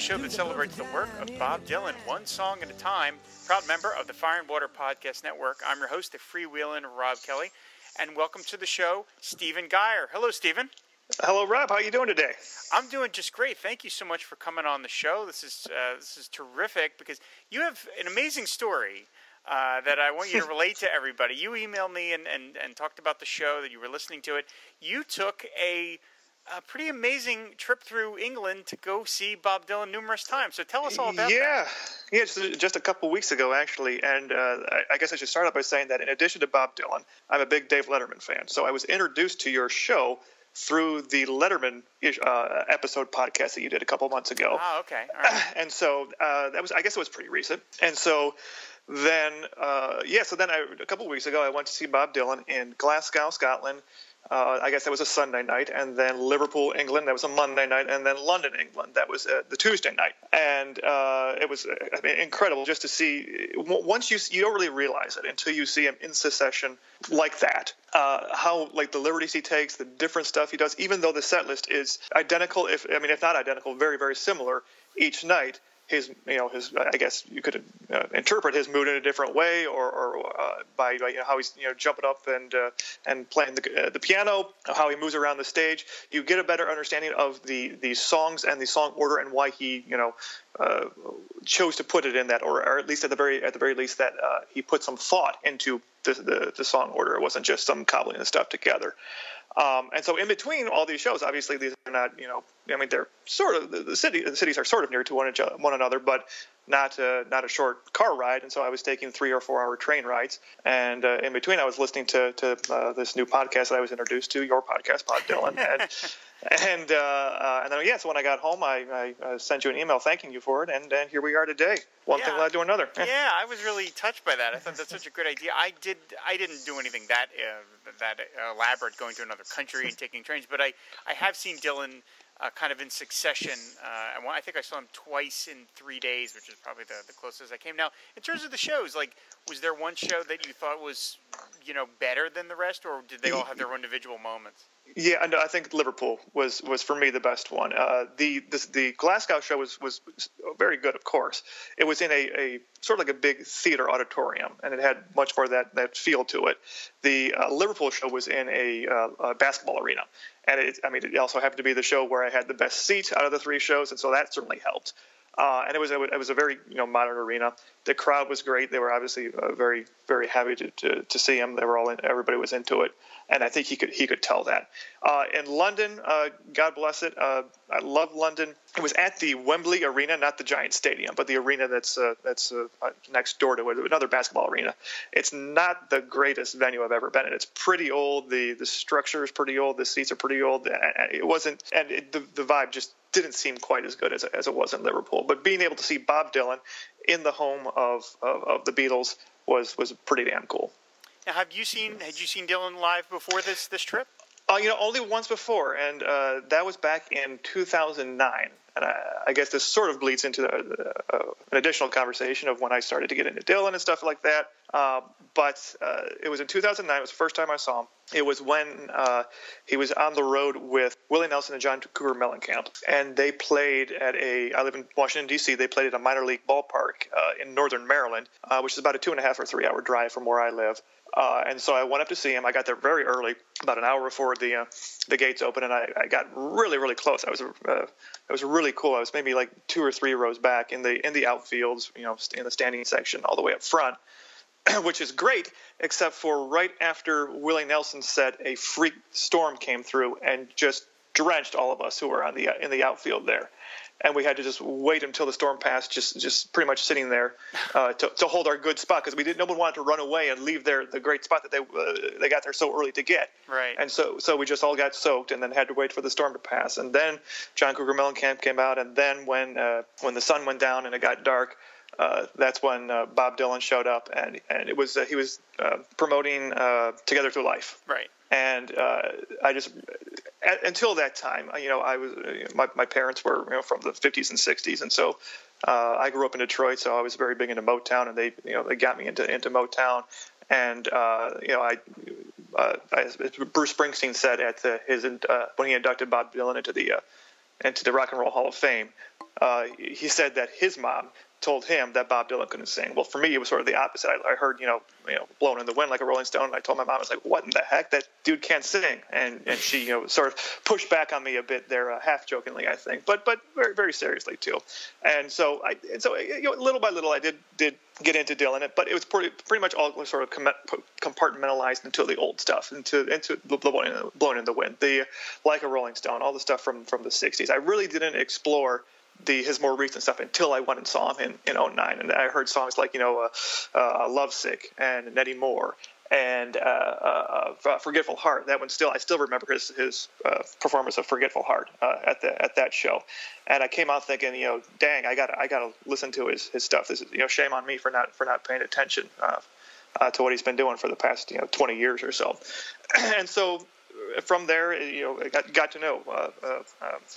Show that celebrates the work of Bob Dylan one song at a time. Proud member of the Fire and Water Podcast Network. I'm your host, the freewheeling Rob Kelly, and welcome to the show, Steven Giaier. Hello, Steven. Hello, Rob. How are you doing today? I'm doing just great. Thank you so much for coming on the show. This is uh, this is terrific because you have an amazing story uh, that I want you to relate to everybody. You emailed me and, and, and talked about the show that you were listening to it. You took a, a pretty amazing trip through England to go see Bob Dylan numerous times. So tell us all about yeah, that. yeah, just, just a couple weeks ago actually, and uh, I, I guess I should start out by saying that in addition to Bob Dylan, I'm a big Dave Letterman fan. So I was introduced to your show through the Letterman uh, episode podcast that you did a couple months ago. Oh, okay. All right. and so uh, that was I guess it was pretty recent. And so then uh, yeah, so then I, a couple weeks ago I went to see Bob Dylan in Glasgow, Scotland. Uh, I guess that was a Sunday night, and then Liverpool, England, that was a Monday night, and then London, England, that was uh, the Tuesday night, and uh, it was I mean, incredible just to see. Once you you don't really realize it until you see him in succession like that. Uh, how like the liberties he takes, the different stuff he does, even though the set list is identical, if I mean if not identical, very very similar each night his you know his I guess you could uh, interpret his mood in a different way or, or uh, by, by you know, how he's you know jumping up and uh, and playing the uh, the piano how he moves around the stage. You get a better understanding of the the songs and the song order and why he you know uh, chose to put it in that order or at least at the very at the very least that uh, he put some thought into the, the, the song order. It wasn't just some cobbling the stuff together um, and so in between all these shows, obviously these are not, you know, I mean they're sort of the, city, the cities are sort of near to one, one another, but not uh, not a short car ride. And so I was taking three or four hour train rides, and uh, in between I was listening to to uh, this new podcast that I was introduced to, your podcast, Pod Dylan, and and uh, uh, and then yeah, so when I got home, I, I, sent you an email thanking you for it, and and here we are today. One yeah. thing led to another. Yeah, I was really touched by that. I thought that's such a good idea. I did I didn't do anything that uh, that elaborate, going to another country and taking trains, but I I have seen Dylan. Uh, kind of in succession. Uh, I think I saw him twice in three days, which is probably the, the closest I came. Now, in terms of the shows, like, was there one show that you thought was, you know, better than the rest, or did they all have their own individual moments? Yeah, and I think Liverpool was was for me the best one. Uh, the, the, the Glasgow show was was very good, of course. It was in a, a sort of like a big theater auditorium, and it had much more that that feel to it. The uh, Liverpool show was in a, uh, a basketball arena, and it, I mean, it also happened to be the show where I had the best seat out of the three shows, and so that certainly helped. Uh, and it was it was a very you know modern arena. The crowd was great. They were obviously uh, very very happy to, to, to see him. They were all in, everybody was into it and I think he could he could tell that. Uh, in London, uh, God bless it, uh, I love London. It was at the Wembley Arena, not the Giant Stadium, but the arena that's uh, that's uh, next door to it, another basketball arena. It's not the greatest venue I've ever been in. It's pretty old. The the structure is pretty old. The seats are pretty old. It wasn't, and it, the the vibe just didn't seem quite as good as, as it was in Liverpool. But being able to see Bob Dylan in the home of, of, of the Beatles was was pretty damn cool. Now, have you seen had you seen Dylan live before this this trip? Uh, you know, only once before, and uh, that was back in 2009. And I, I guess this sort of bleeds into the, uh, an additional conversation of when I started to get into Dylan and stuff like that. Uh, but uh, it was in 2009. It was the first time I saw him. It was when uh, he was on the road with Willie Nelson and John Cougar Mellencamp, and they played at a. I live in Washington D.C. They played at a minor league ballpark in northern Maryland, which is about a two and a half or three hour drive from where I live. Uh, and so I went up to see him. I got there very early, about an hour before the uh, the gates opened, and I, I got really really close. I was uh, it was really cool. I was maybe like two or three rows back in the in the outfields, you know, in the standing section, all the way up front, which is great. Except for right after Willie Nelson said a freak storm came through and just drenched all of us who were on the in the outfield there and we had to just wait until the storm passed, just just pretty much sitting there uh, to, to hold our good spot because we didn't. No one wanted to run away and leave their the great spot that they uh, they got there so early to get. Right. And so so we just all got soaked and then had to wait for the storm to pass. And then John Cougar Mellencamp came out, and then when uh, when the sun went down and it got dark, uh, that's when uh, Bob Dylan showed up, and and it was uh, he was uh, promoting uh, Together Through Life. Right. And uh, I just at, until that time, you know, I was my my parents were you know from the 50s and 60s, and so I grew up in Detroit, so I was very big into Motown, and they you know they got me into into Motown, and you know I. as Bruce Springsteen said at the, his when he inducted Bob Dylan into the into the Rock and Roll Hall of Fame, he said that his mom told him that Bob Dylan couldn't sing. Well, for me, it was sort of the opposite. I, I heard, you know, you know, "Blowin' in the Wind" like a Rolling Stone, and I told my mom, I was like, "What in the heck? That dude can't sing." And and she, you know, sort of pushed back on me a bit there, uh, half jokingly, I think, but but very very seriously too. And so I, and so you know, little by little, I did did get into Dylan, but it was pretty pretty much all sort of compartmentalized into the old stuff, into into "Blowin' in the Wind," the like a Rolling Stone, all the stuff from from the '60s. I really didn't explore the his more recent stuff until I went and saw him in, in 09. And I heard songs like, you know, uh, uh, Lovesick and Nettie Moore and uh, uh, uh Forgetful Heart. That one still, I still remember his his uh, performance of Forgetful Heart at the at that show. And I came out thinking, you know, dang, I got I got to listen to his his stuff. This is, you know, shame on me for not for not paying attention to what he's been doing for the past you know 20 years or so. and so from there, you know, got, got to know uh, uh,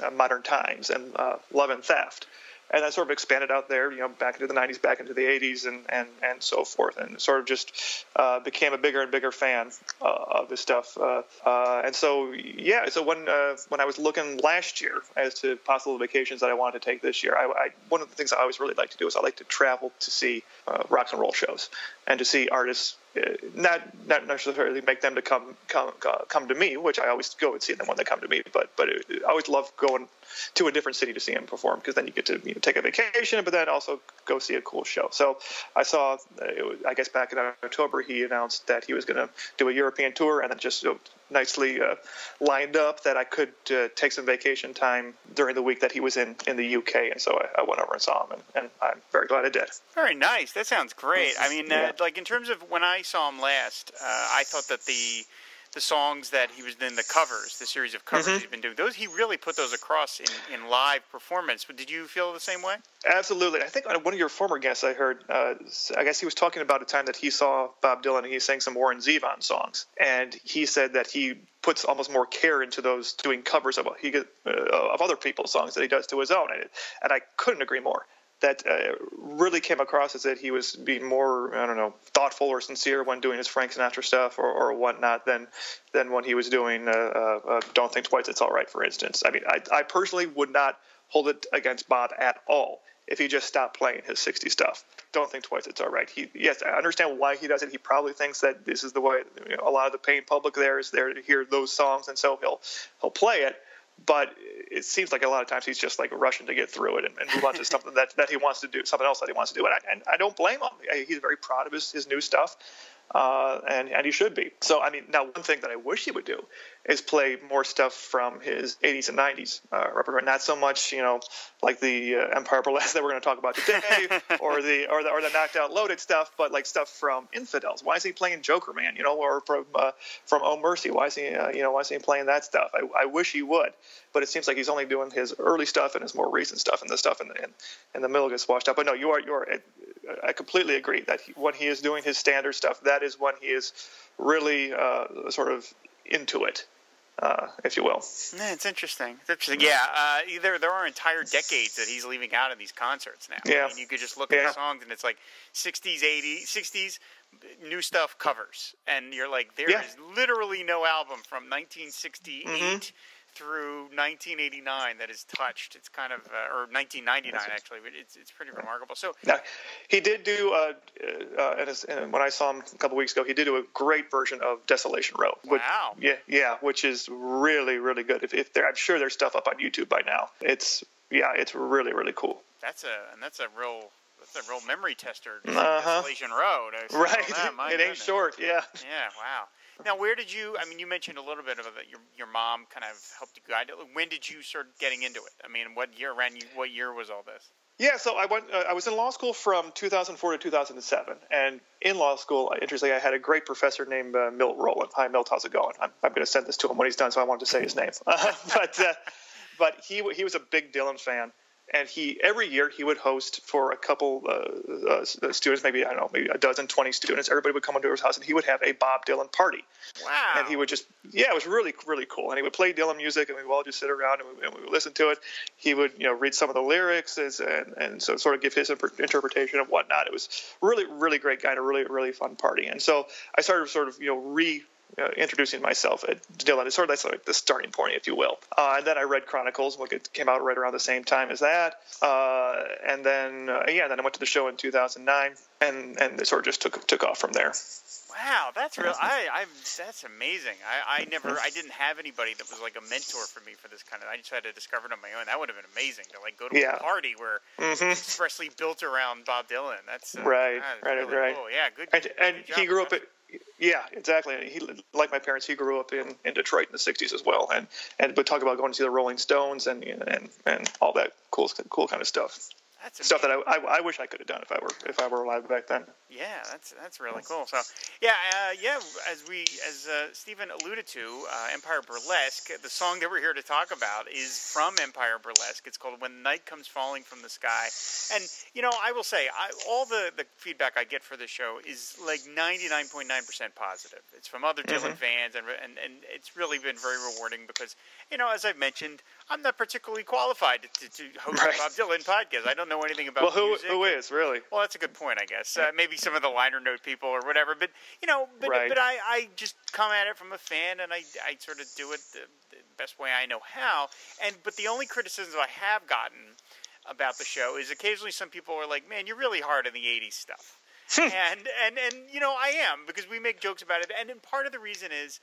uh, modern times and love and theft and I sort of expanded out there, you know, back into the 90s, back into the 80s, and and and so forth, and sort of just uh, became a bigger and bigger fan uh, of this stuff. Uh, and so, yeah, so when when I was looking last year as to possible vacations that I wanted to take this year, I, I one of the things I always really like to do is I like to travel to see rock and roll shows and to see artists not not necessarily make them to come come come to me, which I always go and see them when they come to me. But but it, I always love going to a different city to see them perform because then you get to you know, take a vacation, but then also go see a cool show. So I saw, uh, was, I guess back in October, he announced that he was going to do a European tour, and then just nicely uh, lined up that I could uh, take some vacation time during the week that he was in in the UK, and so I, I went over and saw him, and, and, I'm very glad I did. Very nice. That sounds great. I mean, uh, yeah. like in terms of when I saw him last, uh, I thought that the the songs that he was in the covers, the series of covers mm-hmm. he's been doing. Those he really put those across in, in live performance. But did you feel the same way? Absolutely. I think one of your former guests I heard, uh, I guess he was talking about a time that he saw Bob Dylan and he sang some Warren Zevon songs, and he said that he puts almost more care into those doing covers of he uh, of other people's songs that he does to his own, and, and I couldn't agree more that uh, really came across as that he was being more, I don't know, thoughtful or sincere when doing his Frank Sinatra stuff or, or whatnot than than when he was doing uh, uh, uh, Don't Think Twice, It's All Right, for instance. I mean, I, I personally would not hold it against Bob at all if he just stopped playing his 60 stuff. Don't think twice, it's all right. He, yes, I understand why he does it. He probably thinks that this is the way you know, a lot of the paying public there is there to hear those songs, and so he'll he'll play it but it seems like a lot of times he's just like rushing to get through it and, and move on to something that, that he wants to do, something else that he wants to do. And I, and I don't blame him. He's very proud of his, his new stuff uh, and and he should be. So I mean, now one thing that I wish he would do is play more stuff from his 80s and 90s uh, repertoire, not so much you know like the uh, Empire Burlesque that we're going to talk about today, or the or the or the knocked out loaded stuff, but like stuff from Infidels. Why is he playing Jokerman? You know, or from uh, from Oh Mercy? Why is he uh, you know why is he playing that stuff? I, I wish he would, but it seems like he's only doing his early stuff and his more recent stuff, and the stuff in the in, in the middle gets washed out. But no, you are you are I completely agree that he, when he is doing his standard stuff, that is when he is really uh, sort of into it. Uh, if you will. Yeah, it's interesting. It's interesting. Yeah, uh, there there are entire decades that he's leaving out of these concerts now. Yeah. I mean, you could just look at yeah. the songs and it's like 60s, 80s, 60s new stuff covers, and you're like, there yeah. is literally no album from 1968 mm-hmm through 1989 that is touched. It's kind of, uh, or 1999 actually, but it's, it's pretty remarkable. So now, he did do, uh, uh, and, when I saw him a couple weeks ago, he did do a great version of Desolation Row. Which, wow. Yeah, yeah, which is really, really good. If, if there, I'm sure there's stuff up on YouTube by now. It's yeah, it's really, really cool. That's a and that's a real that's a real memory tester. Uh-huh. Desolation Row. Right. it ain't short. Yeah. Yeah. Wow. Now, where did you? I mean, you mentioned a little bit of it. Your your mom kind of helped you guide. It. When did you start getting into it? I mean, what year? Ran you? What year was all this? Yeah, so I went. Uh, I was in law school from 2004 to 2007, and in law school, interestingly, I had a great professor named uh, Milt Rowland. Hi, Milt, how's it going? I'm, I'm going to send this to him when he's done, so I wanted to say his name. Uh, but but he he was a big Dylan fan, and he every year he would host for a couple uh, uh, students, maybe I don't know, maybe a dozen, twenty students. Everybody would come into his house, and he would have a Bob Dylan party. Wow! And he would just, yeah, it was really really cool. And he would play Dylan music, and we would all just sit around and we, and we would listen to it. He would, you know, read some of the lyrics as, and and so sort of give his interpretation of whatnot. It was really really great guy, and a really really fun party. And so I started sort of you know re uh, introducing myself at Dylan. It's sort of that's like the starting point, if you will. Uh, and then I read Chronicles, which it came out right around the same time as that. Uh, and then uh, yeah, then I went to the show in 2009, and and it sort of just took took off from there. Wow, that's real. I, I, that's amazing. I, I never, I didn't have anybody that was like a mentor for me for this kind of. I just had to discover it on my own. That would have been amazing to like go to yeah. a party where mm-hmm. expressly built around Bob Dylan. That's uh, right, right, really right. Cool. Yeah, good. And, and good he grew up at yeah, exactly. He, like my parents, he grew up in, in Detroit in the '60s as well, and and would talk about going to see the Rolling Stones and and and all that cool cool kind of stuff. That's stuff that I, I, I, wish I could have done if I were if I were alive back then. Yeah, that's that's really cool. So, yeah, uh, yeah. As we as uh, Steven alluded to, uh, Empire Burlesque. The song that we're here to talk about is from Empire Burlesque. It's called "When Night Comes Falling from the Sky." And you know, I will say, I, all the the feedback I get for the show is like ninety nine point nine percent positive. It's from other Dylan mm-hmm. fans, and, and and it's really been very rewarding because you know, as I've mentioned, I'm not particularly qualified to, to host right. a Bob Dylan podcast. I don't know anything about well, who, music. who is really? Well, that's a good point, I guess. Uh, maybe some of the liner note people or whatever, but you know, but right. but I, I just come at it from a fan, and I, I sort of do it the, the best way I know how. And but the only criticisms I have gotten about the show is occasionally some people are like, "Man, you're really hard on the '80s stuff." and and and you know I am because we make jokes about it, and, and part of the reason is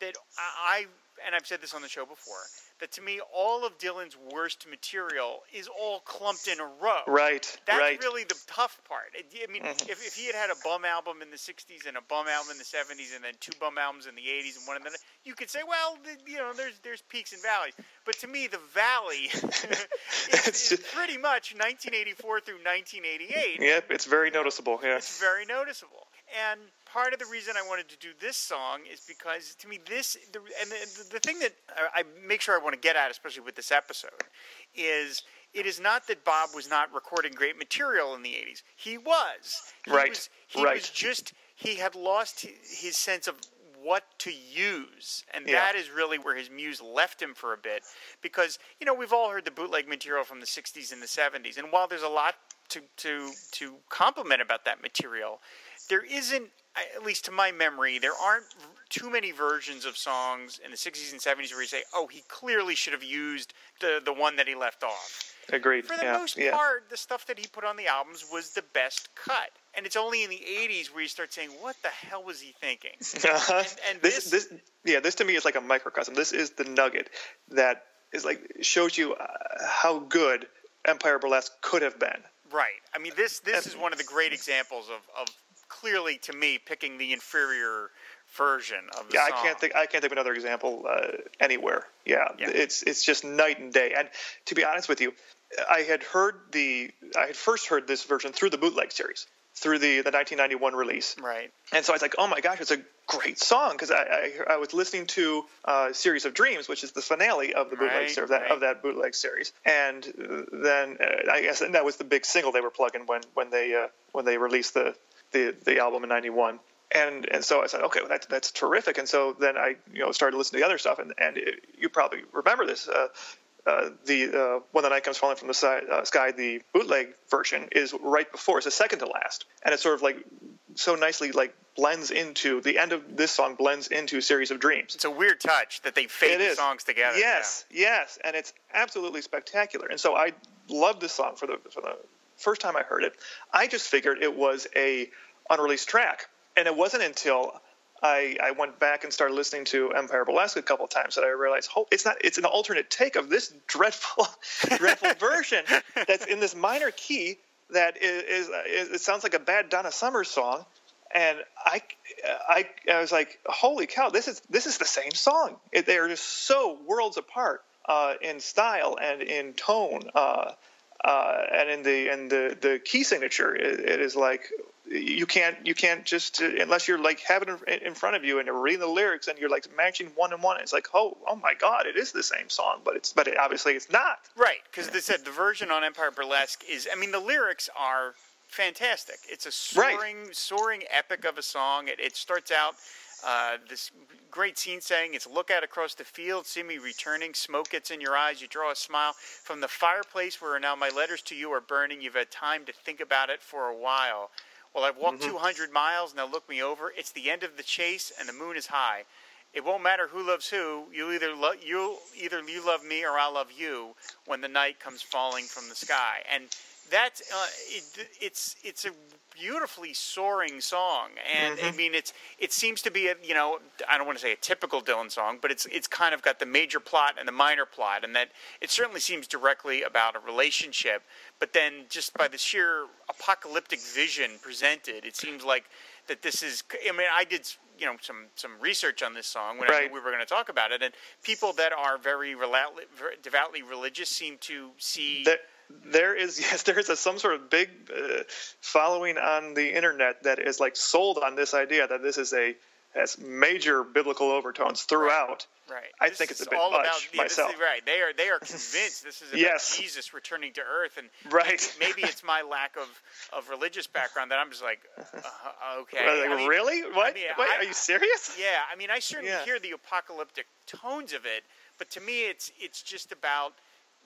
that I and I've said this on the show before that to me all of Dylan's worst material is all clumped in a row. Right. That's right. really the tough part. I mean, mm-hmm. if, if he had had a bum album in the '60s and a bum album in the '70s and then two bum albums in the '80s and one in the you could say, well, you know, there's there's peaks and valleys. But to me, the valley is, is pretty much 1984 through 1988. Yep, it's very noticeable. Yeah. It's very noticeable. And part of the reason I wanted to do this song is because to me this the, and the, the thing that I, make sure I want to get at, especially with this episode, is it is not that Bob was not recording great material in the '80s. He was. He right. Was, he right. was just he had lost his sense of what to use, and yeah. that is really where his muse left him for a bit. Because you know we've all heard the bootleg material from the '60s and the '70s, and while there's a lot to to to compliment about that material, there isn't, at least to my memory, there aren't too many versions of songs in the 60s and 70s where you say, oh, he clearly should have used the, the one that he left off. Agreed. For the yeah. most yeah. part, the stuff that he put on the albums was the best cut. And it's only in the 80s where you start saying, what the hell was he thinking? Uh-huh. And, and this, this, this, yeah, this to me is like a microcosm. This is the nugget that is like shows you uh, how good Empire Burlesque could have been. Right. I mean, this this is one of the great examples of, of clearly to me picking the inferior version of the yeah, song. I can't think. I can't think of another example uh, anywhere. Yeah, yeah, it's it's just night and day. And to be honest with you, I had heard the I had first heard this version through the bootleg series, through the the 1991 release. Right. And so I was like, oh my gosh, it's a great song because I, I, I was listening to uh, Series of Dreams, which is the finale of the bootleg right, series, of, that, right. of that bootleg series. And then uh, I guess and that was the big single they were plugging when when they uh, when they released the the the album in '91 and and so I said, okay, well, that's that's terrific. And so then I you know started listening to the other stuff, and and it, you probably remember this. Uh, uh, the uh, when the night comes falling from the side, uh, sky, the bootleg version is right before. It's the second to last, and it's sort of like so nicely like blends into the end of this song blends into series of dreams. It's a weird touch that they fade the songs together. Yes, yeah. yes, and it's absolutely spectacular. And so I love this song for the for the first time I heard it. I just figured it was a unreleased track, and it wasn't until I, I, went back and started listening to Empire Burlesque a couple of times that I realized, oh, it's not. It's an alternate take of this dreadful, dreadful version that's in this minor key that is, is, it sounds like a bad Donna Summer song, and I, I, I was like, holy cow, this is this is the same song. It, they are just so worlds apart uh, in style and in tone, uh, uh, and in the in the the key signature. it, it is like you can't you can't just uh, unless you're like having it in front of you and you're reading the lyrics and you're like matching one and one. It's like oh oh my god, it is the same song, but it's but it, obviously it's not. Right, because they said the version on Empire Burlesque is. I mean, the lyrics are fantastic. It's a soaring right. soaring epic of a song. It, it starts out. Uh, this great scene saying it's look out across the field, see me returning, smoke gets in your eyes, you draw a smile. From the fireplace where now my letters to you are burning, you've had time to think about it for a while. Well, I've walked mm-hmm. 200 miles. Now look me over. It's the end of the chase, and the moon is high. It won't matter who loves who. You either lo- you either you love me or I love you. When the night comes falling from the sky, and that's uh, it, it's it's a beautifully soaring song, and mm-hmm. I mean it's it seems to be a you know I don't want to say a typical Dylan song, but it's it's kind of got the major plot and the minor plot, and that it certainly seems directly about a relationship, but then just by the sheer apocalyptic vision presented, it seems like that this is. I mean, I did you know some some research on this song when right. we were going to talk about it, and people that are very, devoutly religious seem to see. That- there is yes there is a, some sort of big uh, following on the internet that is like sold on this idea that this is a has major biblical overtones throughout. Right. I this think it's a bit all much about, yeah, myself. Is, right. They are they are convinced this is about yes. Jesus returning to earth, and right. maybe, maybe it's my lack of, of religious background that I'm just like, uh, okay. Like, I mean, really? What? I mean, Wait, I, are you serious? Yeah. I mean, I certainly yeah. hear the apocalyptic tones of it, but to me, it's it's just about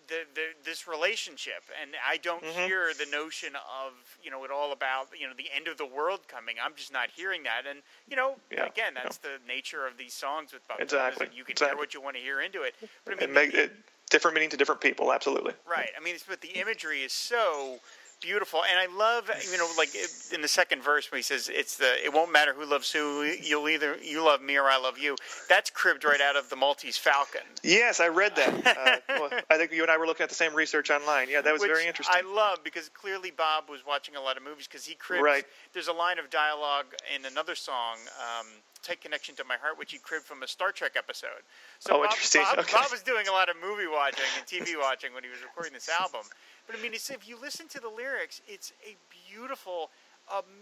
the, the, this relationship, and I don't mm-hmm. hear the notion of you know it all about you know the end of the world coming. I'm just not hearing that, and you know yeah. again that's the nature of these songs with Bob exactly. Dylan. You can exactly. hear what you want to hear into it, but I mean, it make, it, different meaning to different people. Absolutely. Right. I mean, but the imagery is so beautiful and i love you know like in the second verse when he says it's the it won't matter who loves who you'll either you love me or i love you that's cribbed right out of the maltese falcon. Yes i read that. Uh, well, i think you and i were looking at the same research online. Yeah that was Which very interesting. I love because clearly bob was watching a lot of movies because he cribbed right. there's a line of dialogue in another song um, tight connection to my heart which he cribbed from a star trek episode so oh, bob, interesting. Bob, okay. bob was doing a lot of movie watching and tv watching when he was recording this album but I mean, if you listen to the lyrics, it's a beautiful,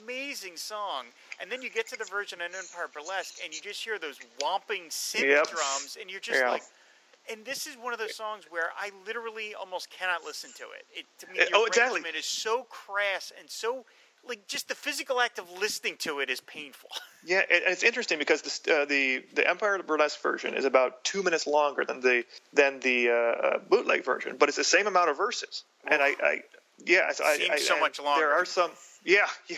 amazing song. And then you get to the version in Empire Burlesque, and you just hear those whomping synth yep. drums, and you're just yeah. like. And this is one of those songs where I literally almost cannot listen to it. It to me, eh, the oh, arrangement exactly. is so crass and so like just the physical act of listening to it is painful. Yeah, and it's interesting because the uh, the the Empire Burlesque version is about two minutes longer than the than the uh, bootleg version, but it's the same amount of verses. And I, I yeah, I, Seems I, so much longer. There are some. Yeah, yeah.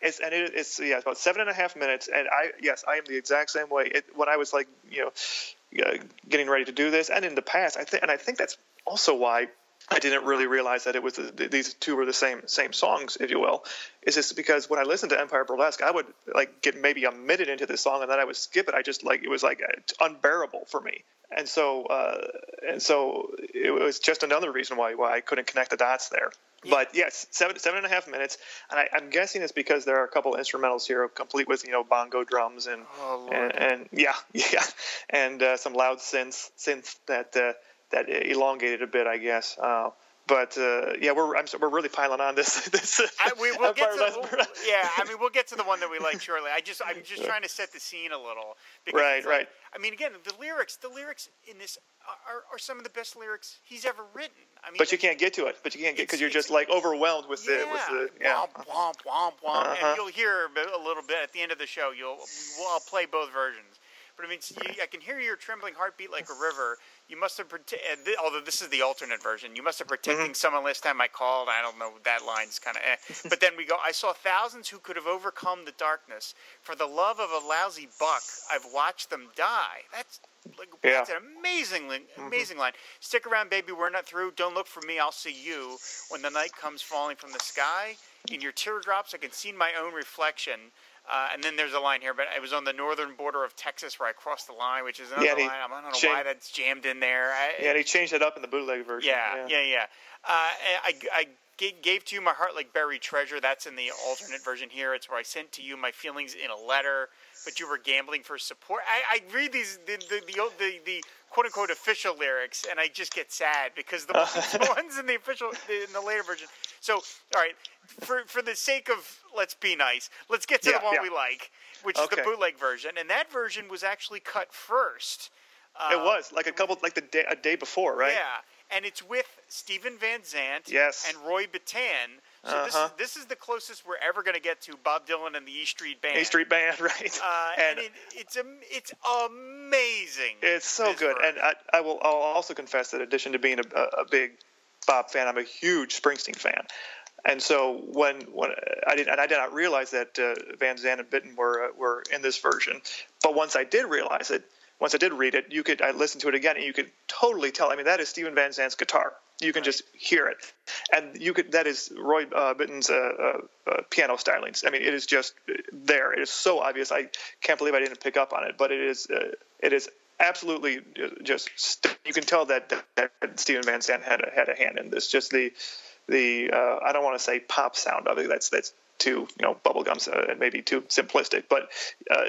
It's and it, it's yeah, it's about seven and a half minutes. And I yes, I am the exact same way. It, when I was like you know, uh, getting ready to do this, and in the past, I think and I think that's also why I didn't really realize that it was the, these two were the same same songs, if you will. Is just because when I listened to Empire Burlesque, I would like get maybe a minute into the song and then I would skip it. I just like it was like unbearable for me, and so uh, and so it was just another reason why why I couldn't connect the dots there. Yeah. But yes, seven seven and a half minutes, and I, am guessing it's because there are a couple instrumentals here, complete with you know bongo drums and oh, and, and, yeah yeah, and uh, some loud synths synths that. Uh, that elongated a bit, I guess. Uh, but uh, yeah, we're I'm, we're really piling on this. this I, we, will get to the, yeah, I mean we'll get to the one that we like shortly. I just I'm just trying to set the scene a little. Because right, right. I mean, again, the lyrics the lyrics in this are, are some of the best lyrics he's ever written. I mean, but you can't get to it. But you can't get because you're just like overwhelmed with yeah, the with the yeah. Womp womp womp womp, uh-huh. and you'll hear a little bit at the end of the show. You'll we'll, I'll play both versions. But I mean, you, I can hear your trembling heartbeat like a river. You must have, protected, although this is the alternate version, you must have protecting mm-hmm. someone last time I called. I don't know, that line's kind of eh. But then we go, I saw thousands who could have overcome the darkness. For the love of a lousy buck, I've watched them die. That's like, yeah. that's an amazing, amazing mm-hmm. line. Stick around, baby. We're not through. Don't look for me. I'll see you when the night comes falling from the sky. In your teardrops, I can see my own reflection. Uh, and then there's a line here, but it was on the northern border of Texas where I crossed the line, which is another yeah, line. I don't know why that's jammed in there. I, yeah, he changed it up in the bootleg version. Yeah, yeah, yeah. yeah. Uh, I, I gave to you my heart like buried treasure. That's in the alternate version here. It's where I sent to you my feelings in a letter, but you were gambling for support. I, I read these the the, the the, the quote unquote official lyrics, and I just get sad because the, ones, the ones in the official in the later version. So, all right, for for the sake of let's be nice, let's get to Yeah, the one yeah. we like, which is the bootleg version, and that version was actually cut first. it uh, was like a couple, like the day, a day before, right? Yeah, and it's with Steven Van Zandt Yes. and Roy Bittan. So this Uh-huh. is this is the closest we're ever going to get to Bob Dylan and the E Street Band. E Street Band, right? Uh, and it, it's it's amazing. It's so good, version. and I, I will. I'll also confess that, in addition to being a, a, a big Bob fan, I'm a huge Springsteen fan. And so when when I did and I did not realize that uh, Van Zandt and Bittan were uh, were in this version, but once I did realize it, once I did read it, you could I listened to it again and you could totally tell. I mean, that is Steven Van Zandt's guitar. You can Right. just hear it, and you could that is Roy uh, Bittan's uh, uh, uh, piano stylings. I mean, it is just there. It is so obvious. I can't believe I didn't pick up on it, but it is uh, it is absolutely just st- you can tell that, that, that Steven Van Zandt had a, had a hand in this. Just the the uh, I don't want to say pop sound of it. That's that's too you know bubblegum uh, and maybe too simplistic. But uh,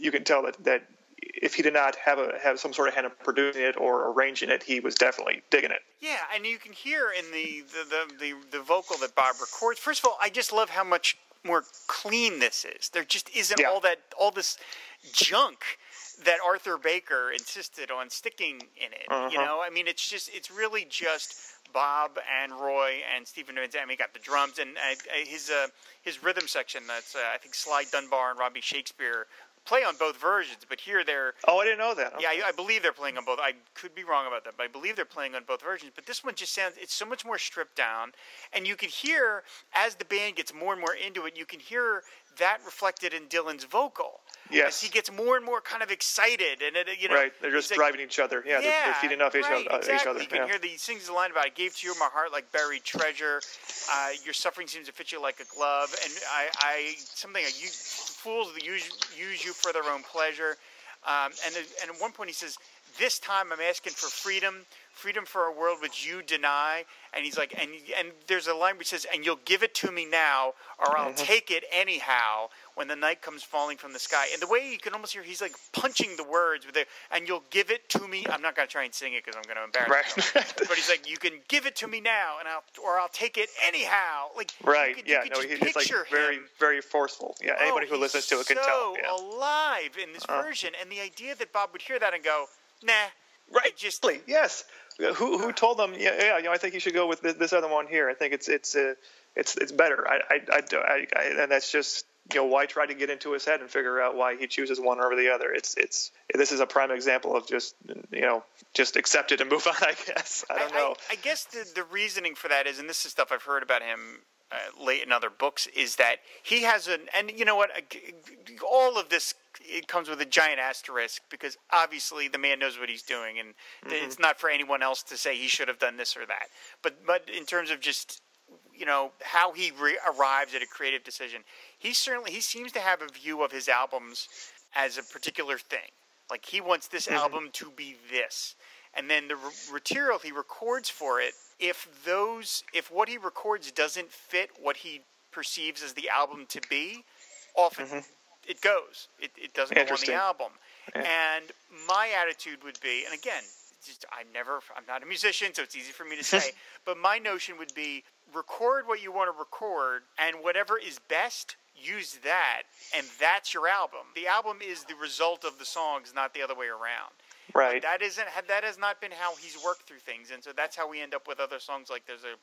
you can tell that that if he did not have a have some sort of hand in producing it or arranging it, he was definitely digging it. Yeah, and you can hear in the the, the, the the vocal that Bob records. First of all, I just love how much more clean this is. There just isn't Yeah. all that all this junk that Arthur Baker insisted on sticking in it. You Uh-huh. know, I mean, it's just it's really just Bob and Roy and Steven Van Zandt. I mean, got the drums and uh, uh, his uh, his rhythm section. That's uh, I think Sly Dunbar and Robbie Shakespeare play on both versions, but here they're Oh, I didn't know that. yeah, I, I believe they're playing on both. I could be wrong about that, but I believe they're playing on both versions. But this one just sounds, it's so much more stripped down. And you can hear, as the band gets more and more into it, you can hear that reflected in Dylan's vocal. Yes. As he gets more and more kind of excited. And, it, you know, right, they're just he's like, driving each other. Yeah, they're, they're feeding off each, other, exactly. each other. You can yeah. hear the he sings the line about "I gave to you my heart like buried treasure." Uh, your suffering seems to fit you like a glove, and I, I something I use fools use use you for their own pleasure. Um, and and at one point he says, "This time I'm asking for freedom, freedom for a world which you deny." And he's like, and and there's a line which says, "And you'll give it to me now, or I'll Mm-hmm. take it anyhow." When the night comes falling from the sky, and the way you can almost hear, he's like punching the words with it, and you'll give it to me. I'm not gonna try and sing it because I'm gonna embarrass myself. Right. But he's like, you can give it to me now, and I'll or I'll take it anyhow. Like you Right. could- you yeah. could No, he's like very, him. very forceful. Yeah. Anybody Oh, who listens to it can he's tell. so Yeah. alive in this Uh. version, and the idea that Bob would hear that and go, nah, Right. just Yes. Who who told them? Yeah, yeah. You know, I think you should go with this, this other one here. I think it's it's uh, it's it's better. I I, I, I, I and that's just you know why try to get into his head and figure out why he chooses one over the other. It's it's this is a prime example of just you know just accept it and move on. I guess I don't know. I, guess the, the reasoning for that is, and this is stuff I've heard about him uh, late in other books, is that he has an, and you know what, uh, all of this it comes with a giant asterisk because obviously the man knows what he's doing, and Mm-hmm. it's not for anyone else to say he should have done this or that. But but in terms of just you know how he re- arrives at a creative decision, he certainly he seems to have a view of his albums as a particular thing. Like he wants this Mm-hmm. album to be this, and then the re- material he records for it. If those, if what he records doesn't fit what he perceives as the album to be, often it goes. It, it doesn't go on the Mm-hmm. Album. And my attitude would be, and again, just I never, I'm not a musician, so it's easy for me to say. but my notion would be record what you want to record, and whatever is best, use that, and that's your album. The album is the result of the songs, not the other way around. Right. That isn't that has not been how he's worked through things, and so that's how we end up with other songs. Like there's a,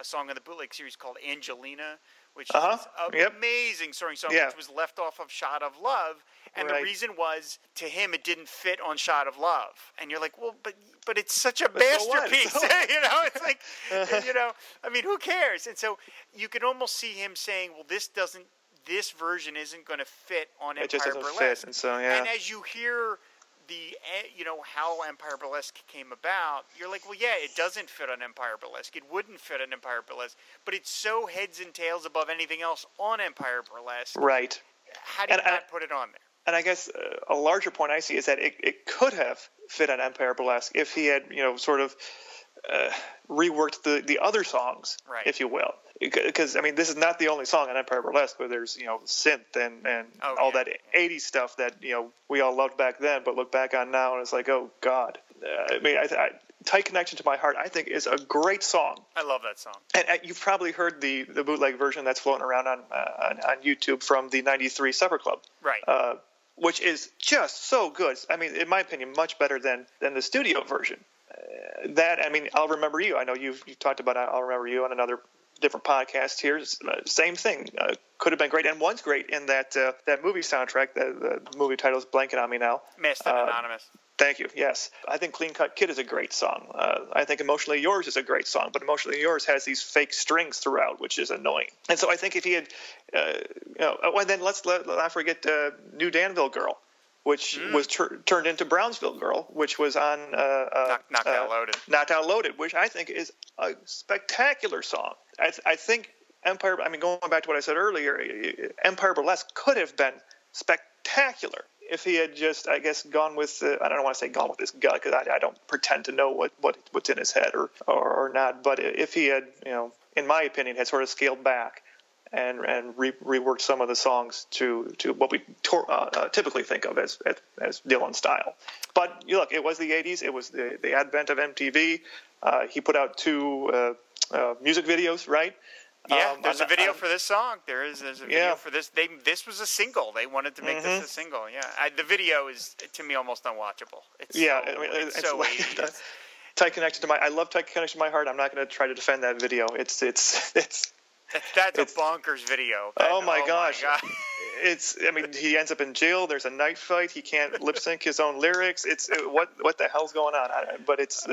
a song in the bootleg series called Angelina, which Uh-huh. is an Yep. amazing soaring song, Yeah. which was left off of Shot of Love, and the reason was to him it didn't fit on Shot of Love, and you're like, well, but but it's such a But masterpiece, So- you know? It's like, you know, I mean, who cares? And so you can almost see him saying, well, this doesn't, this version isn't going to fit on It just Empire doesn't fit, and so, yeah. And as you hear the eh, you know how Empire Burlesque came about, you're like, well, yeah, it doesn't fit on Empire Burlesque. It wouldn't fit on Empire Burlesque, but it's so heads and tails above anything else on Empire Burlesque. right. How do you And I- not put it on there? And I guess uh, a larger point I see is that it, it could have fit on Empire Burlesque if he had, you know, sort of uh, reworked the, the other songs, Right. if you will. Because, I mean, this is not the only song on Empire Burlesque where there's, you know, synth and, and Oh, all yeah. that 80s stuff that, you know, we all loved back then, but look back on now and it's like, oh, God. uh, I mean, I, I, "Tight Connection to My Heart" I think is a great song. I love that song. And uh, you've probably heard the the bootleg version that's floating around on uh, on, on YouTube from the '93 Supper Club, Right. uh, which is just so good. I mean, in my opinion, much better than than the studio version. Uh, that I mean, I'll remember you. I know you've you've talked about I'll remember you on another different podcast here. Uh, same thing. Uh, could have been great, and one's great in that uh, that movie soundtrack. The, the movie title is blanking on me now. Masked and uh, Anonymous. Thank you. Yes, I think Clean Cut Kid is a great song. Uh, I think Emotionally Yours is a great song, but Emotionally Yours has these fake strings throughout, which is annoying. And so I think if he had, uh, you know, oh, and then let's let, let's not forget uh, New Danville Girl, which was tur- turned into Brownsville Girl, which was on uh, uh, Knock- Knocked Out uh, Loaded. Knocked Out Loaded, which I think is a spectacular song. I, th- I think Empire. I mean, going back to what I said earlier, Empire Burlesque could have been spectacular if he had just, I guess, gone with. Uh, I don't want to say gone with his gut because I, I don't pretend to know what, what what's in his head or, or or not. But if he had, you know, in my opinion, had sort of scaled back and and re- reworked some of the songs to to what we tor- uh, uh, typically think of as, as as Dylan style. But you look, it was the '80s. It was the the advent of MTV. Uh, he put out two uh, uh, music videos, right? Yeah, Um, there's a video I'm- for this song. There is there's a Yeah. video for this. They this was a single. They wanted to make Mm-hmm. this a single. Yeah, I, the video is to me almost unwatchable. It's Yeah, so, I mean, it's, it's so like- 80s. Tight connection to my. I love tight connection to my heart. I'm not going to try to defend that video. It's it's it's That's a bonkers video. Oh That- my gosh. God. it's. I mean, he ends up in jail. There's a knife fight. He can't lip sync his own lyrics. It's it, what what the hell's going on? I, but it's.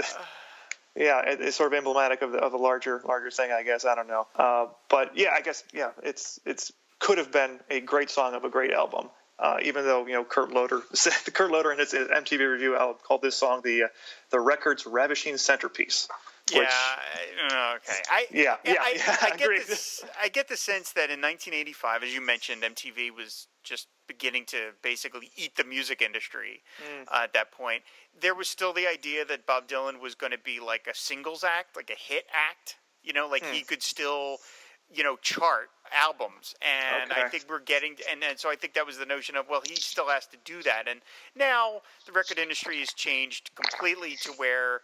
Yeah, it, it's sort of emblematic of the, of a larger larger thing, I guess. I don't know, uh, but yeah, I guess yeah, it's it's could have been a great song of a great album. Uh, even though you know Kurt Loder, Kurt Loder in his MTV review al- called this song the uh, the record's ravishing centerpiece. Yeah. Which, Okay. I, Yeah, yeah, I, yeah, I, I get this. I get the sense that in 1985, as you mentioned, MTV was just beginning to basically eat the music industry. Mm. Uh, at that point, there was still the idea that Bob Dylan was going to be like a singles act, like a hit act. You know, like Hmm. he could still, you know, chart albums. And I think we're getting, and, and so I think that was the notion of, well, he still has to do that. And now the record industry has changed completely to where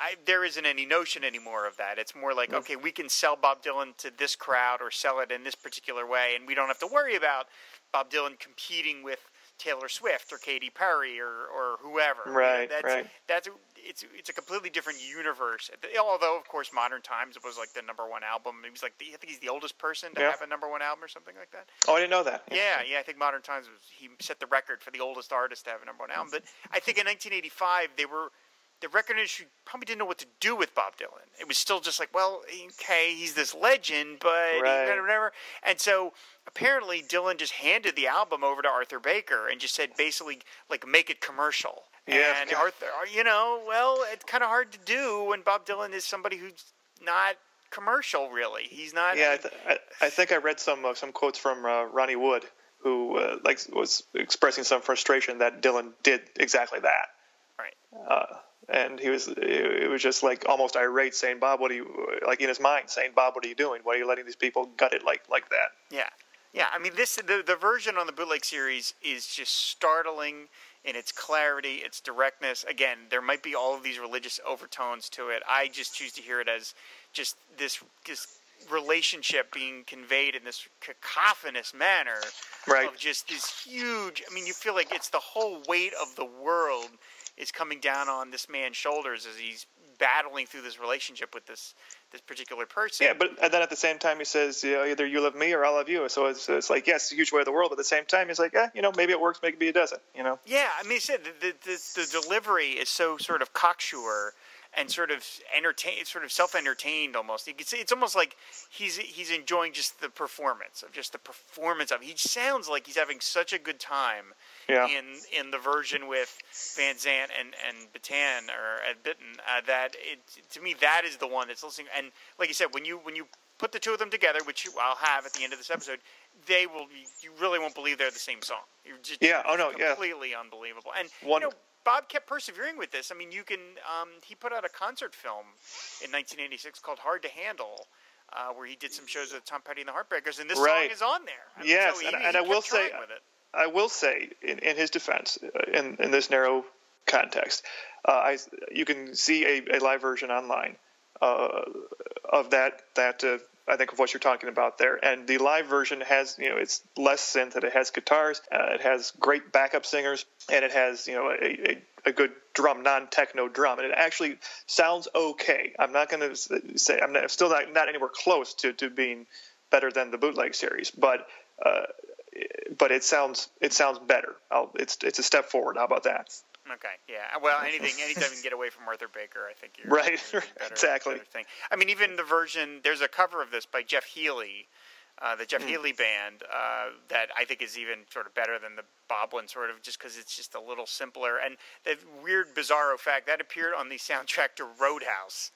I, there isn't any notion anymore of that. It's more like, okay, we can sell Bob Dylan to this crowd or sell it in this particular way, and we don't have to worry about Bob Dylan competing with Taylor Swift or Katy Perry or, or whoever. You know, Right, that's, right. That's it's it's a completely different universe. Although, of course, Modern Times was like the number one album. He was like the, I think he's the oldest person to Yeah. have a number one album or something like that. oh, I didn't know that. Yeah, yeah, I think Modern Times was he set the record for the oldest artist to have a number one album. But I think in 1985 they were the record industry probably didn't know what to do with Bob Dylan. It was still just like, well, okay, he's this legend, but he- Right. whatever. And so apparently Dylan just handed the album over to Arthur Baker and just said basically like make it commercial. Yeah, and Arthur, you know, well, it's kind of hard to do when Bob Dylan is somebody who's not commercial really. He's not. Yeah, I, th- I, I think I read some uh, some quotes from uh, Ronnie Wood, who uh, like was expressing some frustration that Dylan did exactly that. right. And he was it was just like almost irate, saying, "Bob, what are you like in his mind saying, Bob, what are you doing? Why are you letting these people gut it like like that?" Yeah, yeah. I mean, this the the version on the bootleg series is just startling in its clarity, its directness. Again, there might be all of these religious overtones to it. I just choose to hear it as just this this relationship being conveyed in this cacophonous manner Right. of just this huge. I mean, you feel like it's the whole weight of the world is coming down on this man's shoulders as he's battling through this relationship with this this particular person. Yeah, but and then at the same time he says, you know, either you love me or I love you. So it's, it's like, yes, it's a huge way of the world. But at the same time, he's like, yeah, you know, maybe it works, maybe it doesn't. You know. Yeah, I mean, said the, the, the delivery is so sort of cocksure and sort of entertain, sort of self-entertained almost. You could say it's almost like he's he's enjoying just the performance of just the performance of. He sounds like he's having such a good time Yeah. in in the version with Van Zandt and and Bittan or Ed Bittan uh, that it to me that is the one that's listening. And like you said, when you when you put the two of them together, which you, I'll have at the end of this episode, they will you really won't believe they're the same song. You're just, Yeah, oh, no, yeah. completely unbelievable. And One- you know, Bob kept persevering with this. I mean, you can. Um, he put out a concert film in 1986 called "Hard to Handle." Uh, where he did some shows with Tom Petty and the Heartbreakers, and this Right. song is on there. I mean, Yes, so he- and- and I will say- trying with it. I will say, in, in his defense, uh, in, in this narrow context. Uh, I, you can see a, a live version online uh, of that that uh, I think of what you're talking about there. And the live version has, you know, it's less synth, it has guitars, uh, it has great backup singers, and it has, you know, a, a, a good drum, non-techno drum, and it actually sounds okay. I'm not going to say I'm not, still not, not anywhere close to, to being better than the bootleg series, but uh, but it sounds it sounds better. I'll, it's it's a step forward. How about that? Okay, yeah. Well, anything, anytime you can get away from Arthur Baker, I think you're right. Better, exactly. Better thing. I mean, even the version there's a cover of this by Jeff Healey, uh, the Jeff mm. Healey band, uh, that I think is even sort of better than the Bob one, sort of just because it's just a little simpler. And the weird, bizarro fact that appeared on the soundtrack to Roadhouse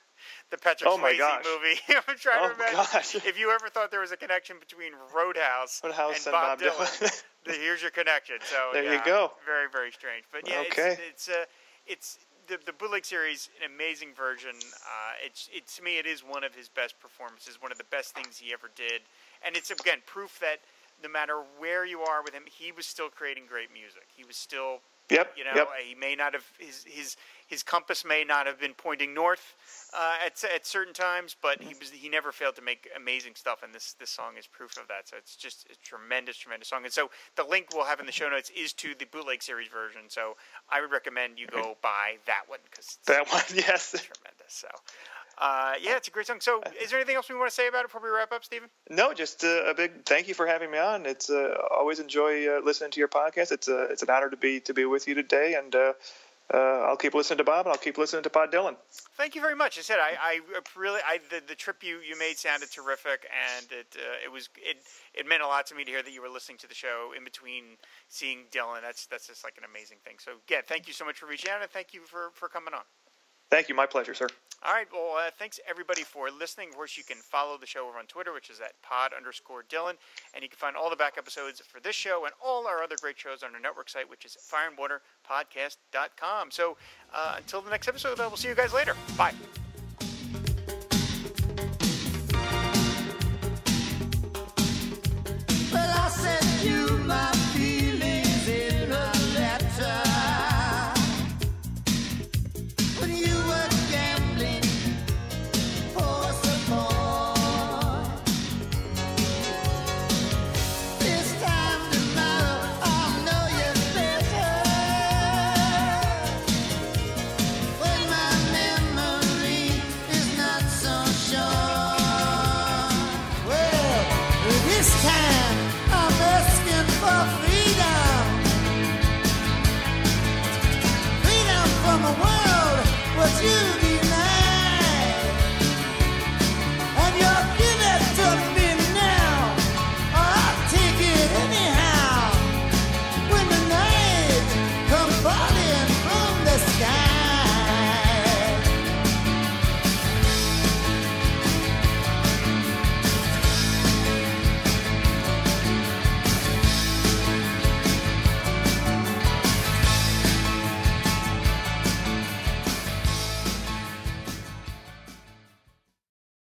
the Patrick oh Swayze movie. I'm trying oh to imagine gosh. if you ever thought there was a connection between Roadhouse, Roadhouse and, and Bob, Bob Dylan. Dylan. here's your connection. So there yeah, you go. Very very strange, but yeah, okay. it's it's uh, it's the the bootleg series, an amazing version. Uh, it's it to me, it is one of his best performances, one of the best things he ever did, and it's again proof that no matter where you are with him, he was still creating great music. He was still Yep. You know, yep. he may not have his his his compass may not have been pointing north uh, at at certain times, but he was he never failed to make amazing stuff, and this this song is proof of that. So it's just a tremendous, tremendous song. And so the link we'll have in the show notes is to the bootleg series version. So I would recommend you go buy that one because that one, yes. So. Uh, yeah, it's a great song. So, is there anything else we want to say about it before we wrap up, Steven? No, just uh, a big thank you for having me on. It's uh, always enjoy uh, listening to your podcast. It's a, uh, it's an honor to be to be with you today, and uh, uh, I'll keep listening to Bob, and I'll keep listening to Pod Dylan. Thank you very much. I said I, I really I, the, the trip you, you made sounded terrific, and it it was it it meant a lot to me to hear that you were listening to the show in between seeing Dylan. That's that's just like an amazing thing. So, yeah, thank you so much for reaching out, and thank you for for coming on. Thank you. My pleasure, sir. All right. Well, uh, thanks everybody for listening. Of course, you can follow the show over on Twitter, which is at pod underscore Dylan. And you can find all the back episodes for this show and all our other great shows on our network site, which is fireandwaterpodcast.com. So uh, until the next episode, we'll see you guys later. Bye.